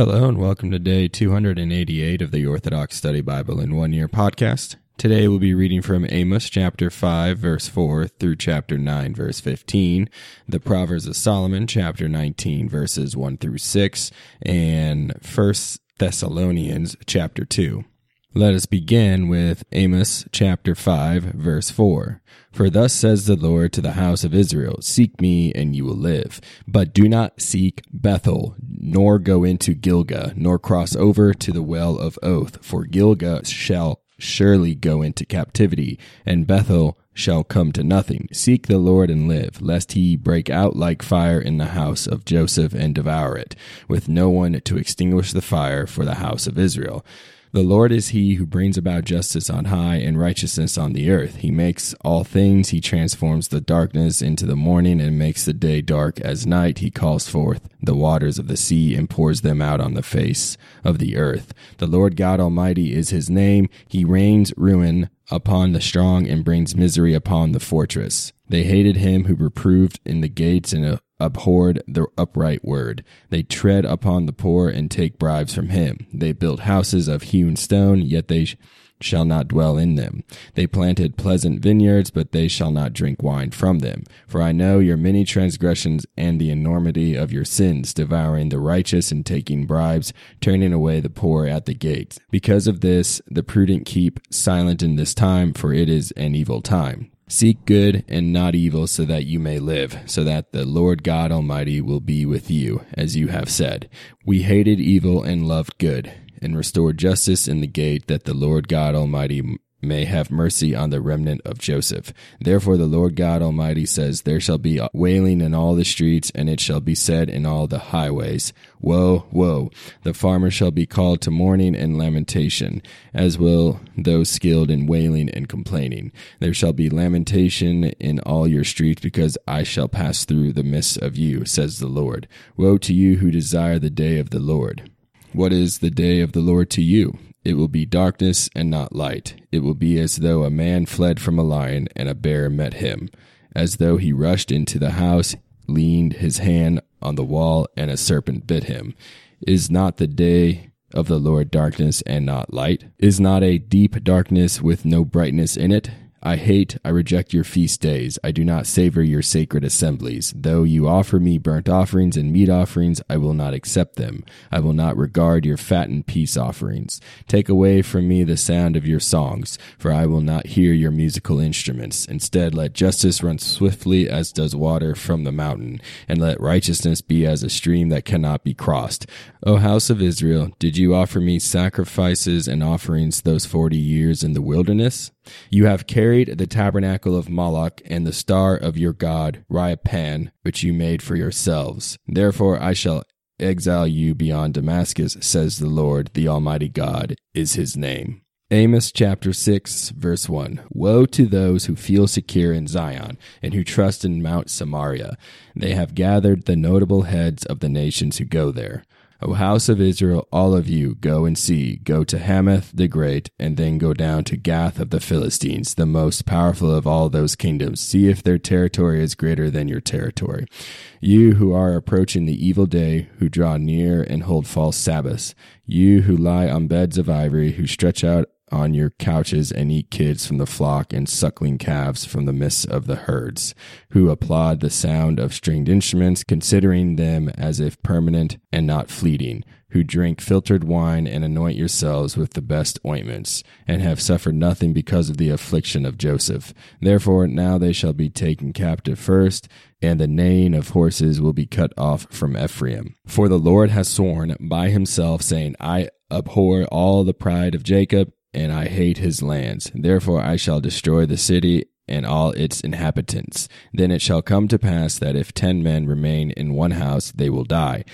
Hello, and welcome to day 288 of the Orthodox Study Bible in One Year podcast. Today we'll be reading from Amos chapter 5, verse 4 through chapter 9, verse 15, the Proverbs of Solomon chapter 19, verses 1 through 6, and 1 Thessalonians chapter 2. Let us begin with Amos chapter 5, verse 4. For thus says the Lord to the house of Israel, Seek me, and you will live. But do not seek Bethel, nor go into Gilgal, nor cross over to the well of oath, for Gilgal shall surely go into captivity, and Bethel shall come to nothing. Seek the Lord and live, lest he break out like fire in the house of Joseph and devour it, with no one to extinguish the fire for the house of Israel. The Lord is he who brings about justice on high and righteousness on the earth. He makes all things. He transforms the darkness into the morning and makes the day dark as night. He calls forth the waters of the sea and pours them out on the face of the earth. The Lord God Almighty is his name. He rains ruin upon the strong and brings misery upon the fortress. They hated him who reproved in the gates and abhorred the upright word. They tread upon the poor and take bribes from him. They built houses of hewn stone, yet they sh- shall not dwell in them. They planted pleasant vineyards, but they shall not drink wine from them. For I know your many transgressions and the enormity of your sins, devouring the righteous and taking bribes, turning away the poor at the gates. Because of this, the prudent keep silent in this time, for it is an evil time. Seek good and not evil so that you may live, so that the Lord God Almighty will be with you, as you have said. We hated evil and loved good, and restored justice in the gate that the Lord God Almighty may have mercy on the remnant of Joseph. Therefore the Lord God Almighty says, There shall be wailing in all the streets, and it shall be said in all the highways, Woe, woe! The farmer shall be called to mourning and lamentation, as will those skilled in wailing and complaining. There shall be lamentation in all your streets, because I shall pass through the midst of you, says the Lord. Woe to you who desire the day of the Lord! What is the day of the Lord to you? It will be darkness and not light. It will be as though a man fled from a lion and a bear met him, as though he rushed into the house, leaned his hand on the wall, and a serpent bit him. Is not the day of the Lord darkness and not light? Is not a deep darkness with no brightness in it? I hate, I reject your feast days. I do not savor your sacred assemblies. Though you offer me burnt offerings and meat offerings, I will not accept them. I will not regard your fattened peace offerings. Take away from me the sound of your songs, for I will not hear your musical instruments. Instead, let justice run swiftly as does water from the mountain, and let righteousness be as a stream that cannot be crossed. O house of Israel, did you offer me sacrifices and offerings those forty years in the wilderness? You have carried the tabernacle of Moloch and the star of your god, Rephan, which you made for yourselves. Therefore I shall exile you beyond Damascus, says the Lord, the Almighty God is his name. Amos chapter 6, verse 1 Woe to those who feel secure in Zion and who trust in Mount Samaria. They have gathered the notable heads of the nations who go there. O house of Israel, all of you, go and see. Go to Hamath the great, and then go down to Gath of the Philistines, the most powerful of all those kingdoms. See if their territory is greater than your territory. You who are approaching the evil day, who draw near and hold false Sabbaths. You who lie on beds of ivory, who stretch out on your couches and eat kids from the flock and suckling calves from the midst of the herds, who applaud the sound of stringed instruments, considering them as if permanent and not fleeting, who drink filtered wine and anoint yourselves with the best ointments, and have suffered nothing because of the affliction of Joseph. Therefore now they shall be taken captive first, and the neighing of horses will be cut off from Ephraim. For the Lord has sworn by himself, saying, I abhor all the pride of Jacob, and I hate his lands. Therefore I shall destroy the city and all its inhabitants. Then it shall come to pass that if ten men remain in one house, they will die.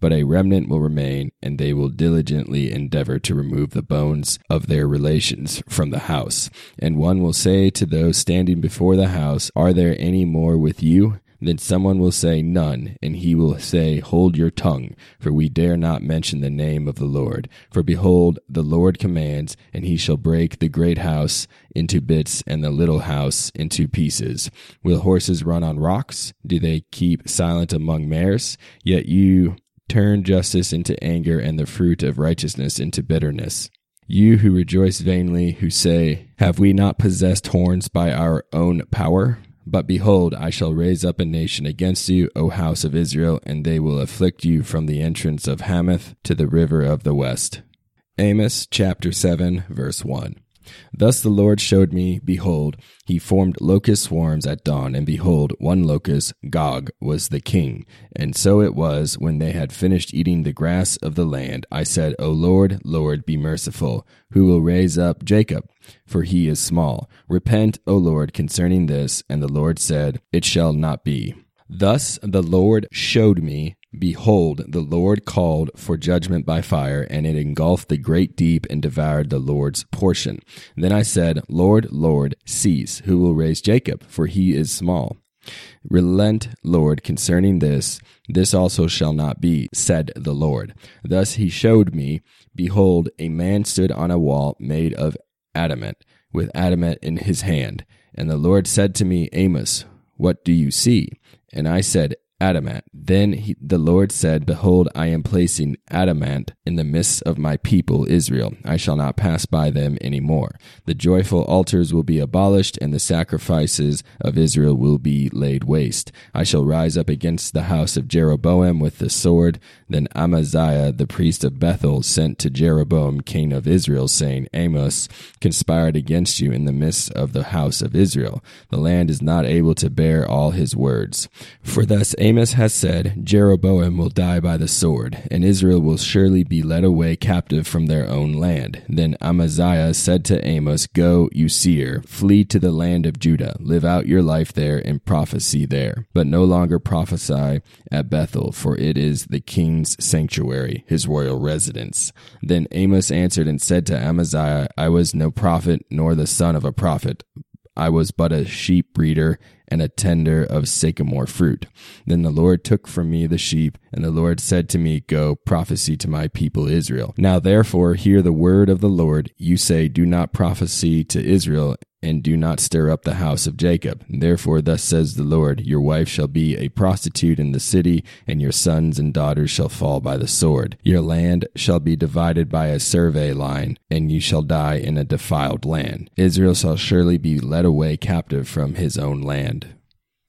But a remnant will remain, and they will diligently endeavor to remove the bones of their relations from the house. And one will say to those standing before the house, Are there any more with you? Then someone will say, None, and he will say, Hold your tongue, for we dare not mention the name of the Lord. For behold, the Lord commands, and he shall break the great house into bits and the little house into pieces. Will horses run on rocks? Do they keep silent among mares? Yet you turn justice into anger and the fruit of righteousness into bitterness. You who rejoice vainly, who say, Have we not possessed horns by our own power? But behold, I shall raise up a nation against you, O house of Israel, and they will afflict you from the entrance of Hamath to the river of the west. Amos chapter 7, verse 1. Thus the Lord showed me, behold, he formed locust swarms at dawn, and behold, one locust, Gog, was the king. And so it was, when they had finished eating the grass of the land, I said, O Lord, Lord, be merciful, who will raise up Jacob, for he is small. Repent, O Lord, concerning this. And the Lord said, It shall not be. Thus the Lord showed me Behold, the Lord called for judgment by fire, and it engulfed the great deep and devoured the Lord's portion. Then I said, Lord, Lord, cease, who will raise Jacob, for he is small. Relent, Lord, concerning this. This also shall not be, said the Lord. Thus he showed me, behold, a man stood on a wall made of adamant, with adamant in his hand. And the Lord said to me, Amos, what do you see? And I said, adamant. Then he, the Lord said, Behold, I am placing adamant in the midst of my people Israel. I shall not pass by them any more. The joyful altars will be abolished, and the sacrifices of Israel will be laid waste. I shall rise up against the house of Jeroboam with the sword. Then Amaziah, the priest of Bethel, sent to Jeroboam, king of Israel, saying, Amos conspired against you in the midst of the house of Israel. The land is not able to bear all his words. For thus Amos Amos has said, Jeroboam will die by the sword, and Israel will surely be led away captive from their own land. Then Amaziah said to Amos, Go, you seer, flee to the land of Judah, live out your life there, and prophesy there. But no longer prophesy at Bethel, for it is the king's sanctuary, his royal residence. Then Amos answered and said to Amaziah, I was no prophet, nor the son of a prophet. I was but a sheep breeder and a tender of sycamore fruit. Then the Lord took from me the sheep, and the Lord said to me, Go, prophesy to my people Israel. Now therefore hear the word of the Lord. You say, Do not prophesy to Israel and do not stir up the house of Jacob. Therefore, thus says the Lord Your wife shall be a prostitute in the city, and your sons and daughters shall fall by the sword. Your land shall be divided by a survey line, and you shall die in a defiled land. Israel shall surely be led away captive from his own land.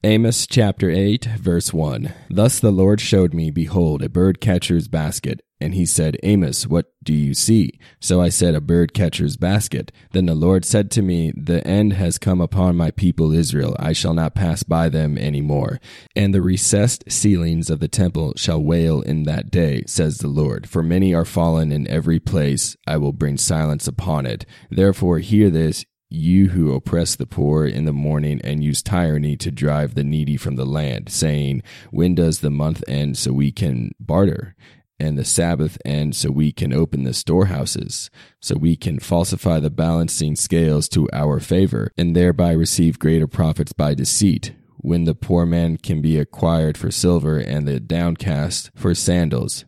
Amos chapter 8, verse 1. Thus the Lord showed me, behold, a bird catcher's basket. And he said, Amos, what do you see? So I said, A bird catcher's basket. Then the Lord said to me, The end has come upon my people Israel. I shall not pass by them any more. And the recessed ceilings of the temple shall wail in that day, says the Lord. For many are fallen in every place. I will bring silence upon it. Therefore, hear this, you who oppress the poor in the morning and use tyranny to drive the needy from the land, saying, When does the month end so we can barter? And the Sabbath end so we can open the storehouses, so we can falsify the balancing scales to our favor, and thereby receive greater profits by deceit, when the poor man can be acquired for silver and the downcast for sandals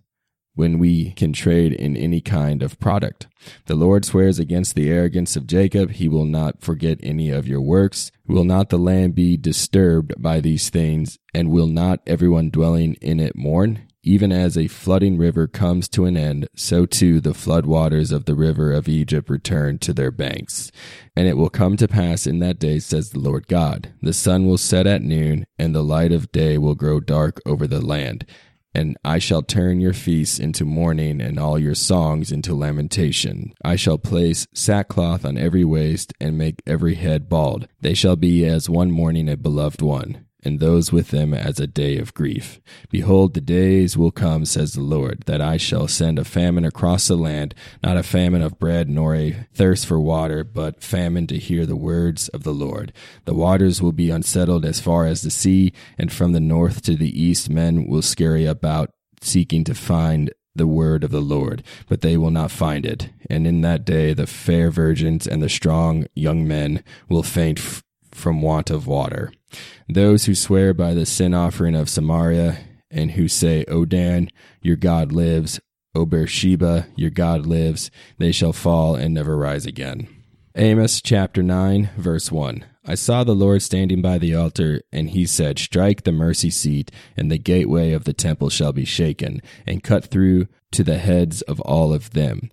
when we can trade in any kind of product. The Lord swears against the arrogance of Jacob, he will not forget any of your works. Will not the land be disturbed by these things, and will not everyone dwelling in it mourn? Even as a flooding river comes to an end, so too the flood waters of the river of Egypt return to their banks. And it will come to pass in that day, says the Lord God, the sun will set at noon, and the light of day will grow dark over the land and I shall turn your feasts into mourning and all your songs into lamentation. I shall place sackcloth on every waist and make every head bald. They shall be as one mourning a beloved one and those with them as a day of grief. Behold, the days will come, says the Lord, that I shall send a famine across the land, not a famine of bread nor a thirst for water, but famine to hear the words of the Lord. The waters will be unsettled as far as the sea, and from the north to the east men will scurry about seeking to find the word of the Lord, but they will not find it. And in that day the fair virgins and the strong young men will faint from want of water. Those who swear by the sin offering of Samaria, and who say, O Dan, your God lives, O Beersheba, your God lives, they shall fall and never rise again. Amos chapter 9, verse 1. I saw the Lord standing by the altar, and he said, Strike the mercy seat, and the gateway of the temple shall be shaken, and cut through to the heads of all of them.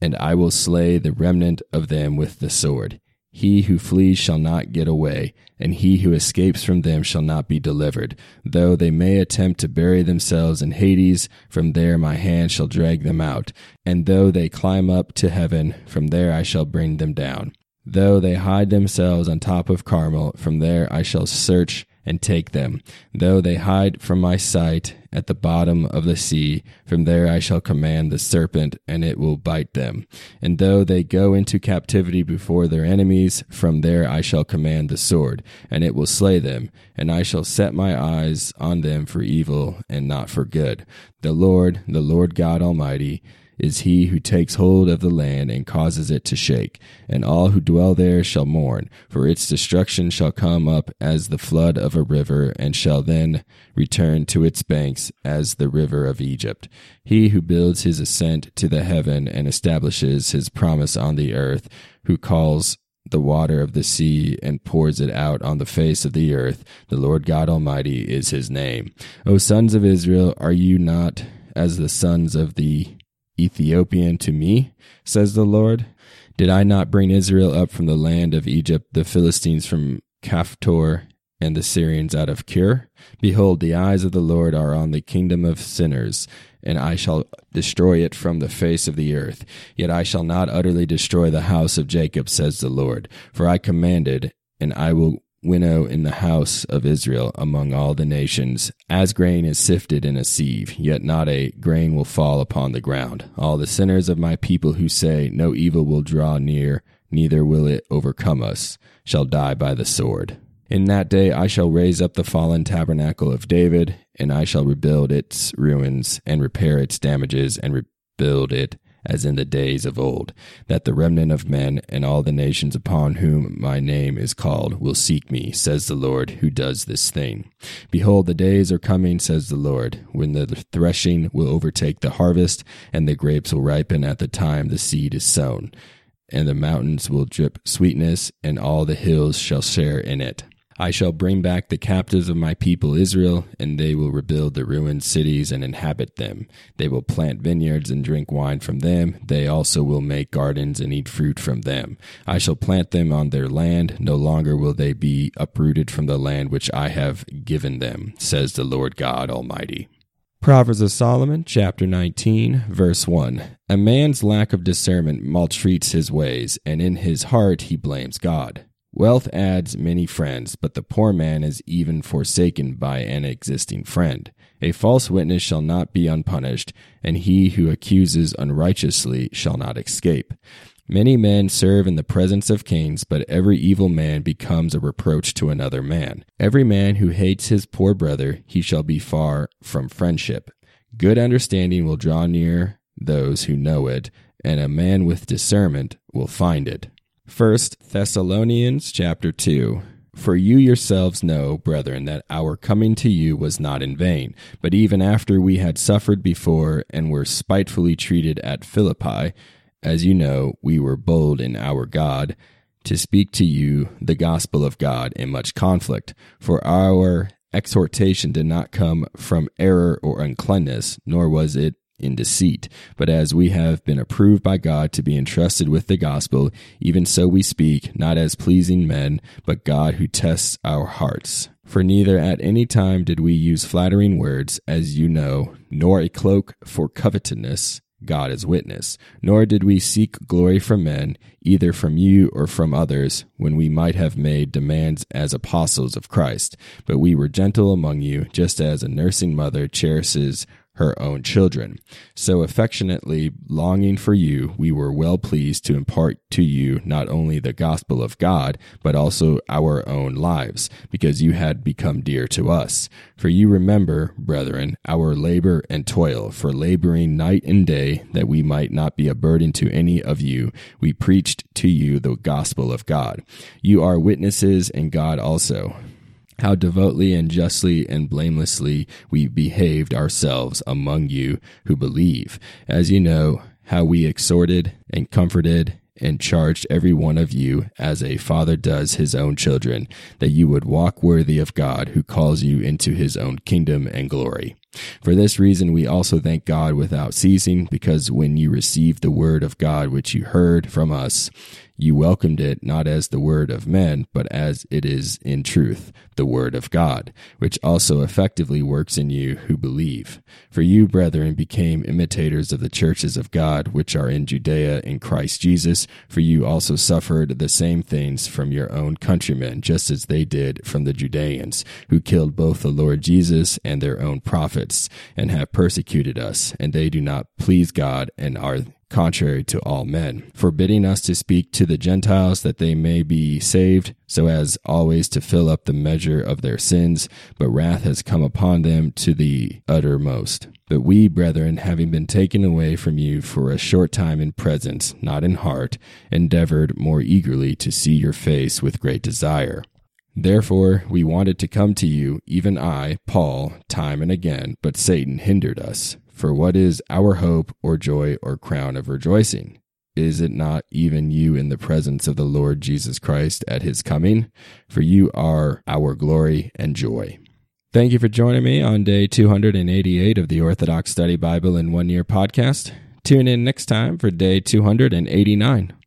And I will slay the remnant of them with the sword. He who flees shall not get away, and he who escapes from them shall not be delivered. Though they may attempt to bury themselves in Hades, from there my hand shall drag them out. And though they climb up to heaven, from there I shall bring them down. Though they hide themselves on top of Carmel, from there I shall search and take them. Though they hide from my sight at the bottom of the sea, from there I shall command the serpent, and it will bite them. And though they go into captivity before their enemies, from there I shall command the sword, and it will slay them. And I shall set my eyes on them for evil and not for good. The Lord, the Lord God Almighty, is he who takes hold of the land and causes it to shake, and all who dwell there shall mourn, for its destruction shall come up as the flood of a river, and shall then return to its banks as the river of Egypt. He who builds his ascent to the heaven and establishes his promise on the earth, who calls the water of the sea and pours it out on the face of the earth. The Lord God Almighty is his name. O sons of Israel, are you not as the sons of the Ethiopian to me, says the Lord? Did I not bring Israel up from the land of Egypt, the Philistines from Caphtor, and the Syrians out of Kir? Behold, the eyes of the Lord are on the kingdom of sinners, and I shall destroy it from the face of the earth. Yet I shall not utterly destroy the house of Jacob, says the Lord. For I commanded, and I will winnow in the house of Israel among all the nations, as grain is sifted in a sieve, yet not a grain will fall upon the ground. All the sinners of my people who say, No evil will draw near, neither will it overcome us, shall die by the sword. In that day I shall raise up the fallen tabernacle of David, and I shall rebuild its ruins, and repair its damages, and rebuild it as in the days of old, that the remnant of men and all the nations upon whom my name is called will seek me, says the Lord, who does this thing. Behold, the days are coming, says the Lord, when the threshing will overtake the harvest, and the grapes will ripen at the time the seed is sown, and the mountains will drip sweetness, and all the hills shall share in it. I shall bring back the captives of my people Israel, and they will rebuild the ruined cities and inhabit them. They will plant vineyards and drink wine from them. They also will make gardens and eat fruit from them. I shall plant them on their land. No longer will they be uprooted from the land which I have given them, says the Lord God Almighty. Proverbs of Solomon, chapter 19, verse 1. A man's lack of discernment maltreats his ways, and in his heart he blames God. Wealth adds many friends, but the poor man is even forsaken by an existing friend. A false witness shall not be unpunished, and he who accuses unrighteously shall not escape. Many men serve in the presence of kings, but every evil man becomes a reproach to another man. Every man who hates his poor brother, he shall be far from friendship. Good understanding will draw near those who know it, and a man with discernment will find it. First Thessalonians chapter 2. For you yourselves know, brethren, that our coming to you was not in vain, but even after we had suffered before and were spitefully treated at Philippi, as you know, we were bold in our God to speak to you the gospel of God in much conflict. For our exhortation did not come from error or uncleanness, nor was it in deceit. But as we have been approved by God to be entrusted with the gospel, even so we speak, not as pleasing men, but God who tests our hearts. For neither at any time did we use flattering words, as you know, nor a cloak for covetousness. God is witness. Nor did we seek glory from men, either from you or from others, when we might have made demands as apostles of Christ. But we were gentle among you, just as a nursing mother cherishes her own children. So affectionately longing for you, we were well pleased to impart to you not only the gospel of God, but also our own lives, because you had become dear to us. For you remember, brethren, our labor and toil, for laboring night and day, that we might not be a burden to any of you, we preached to you the gospel of God. You are witnesses, and God also how devoutly and justly and blamelessly we behaved ourselves among you who believe. As you know, how we exhorted and comforted and charged every one of you, as a father does his own children, that you would walk worthy of God who calls you into his own kingdom and glory. For this reason, we also thank God without ceasing, because when you received the word of God which you heard from us, you welcomed it not as the word of men, but as it is in truth, the word of God, which also effectively works in you who believe. For you, brethren, became imitators of the churches of God which are in Judea in Christ Jesus, for you also suffered the same things from your own countrymen, just as they did from the Judeans, who killed both the Lord Jesus and their own prophets, and have persecuted us, and they do not please God and are contrary to all men, forbidding us to speak to the Gentiles that they may be saved, so as always to fill up the measure of their sins, but wrath has come upon them to the uttermost. But we, brethren, having been taken away from you for a short time in presence, not in heart, endeavored more eagerly to see your face with great desire. Therefore, we wanted to come to you, even I, Paul, time and again, but Satan hindered us. For what is our hope or joy or crown of rejoicing? Is it not even you in the presence of the Lord Jesus Christ at his coming? For you are our glory and joy. Thank you for joining me on day 288 of the Orthodox Study Bible in One Year podcast. Tune in next time for day 289.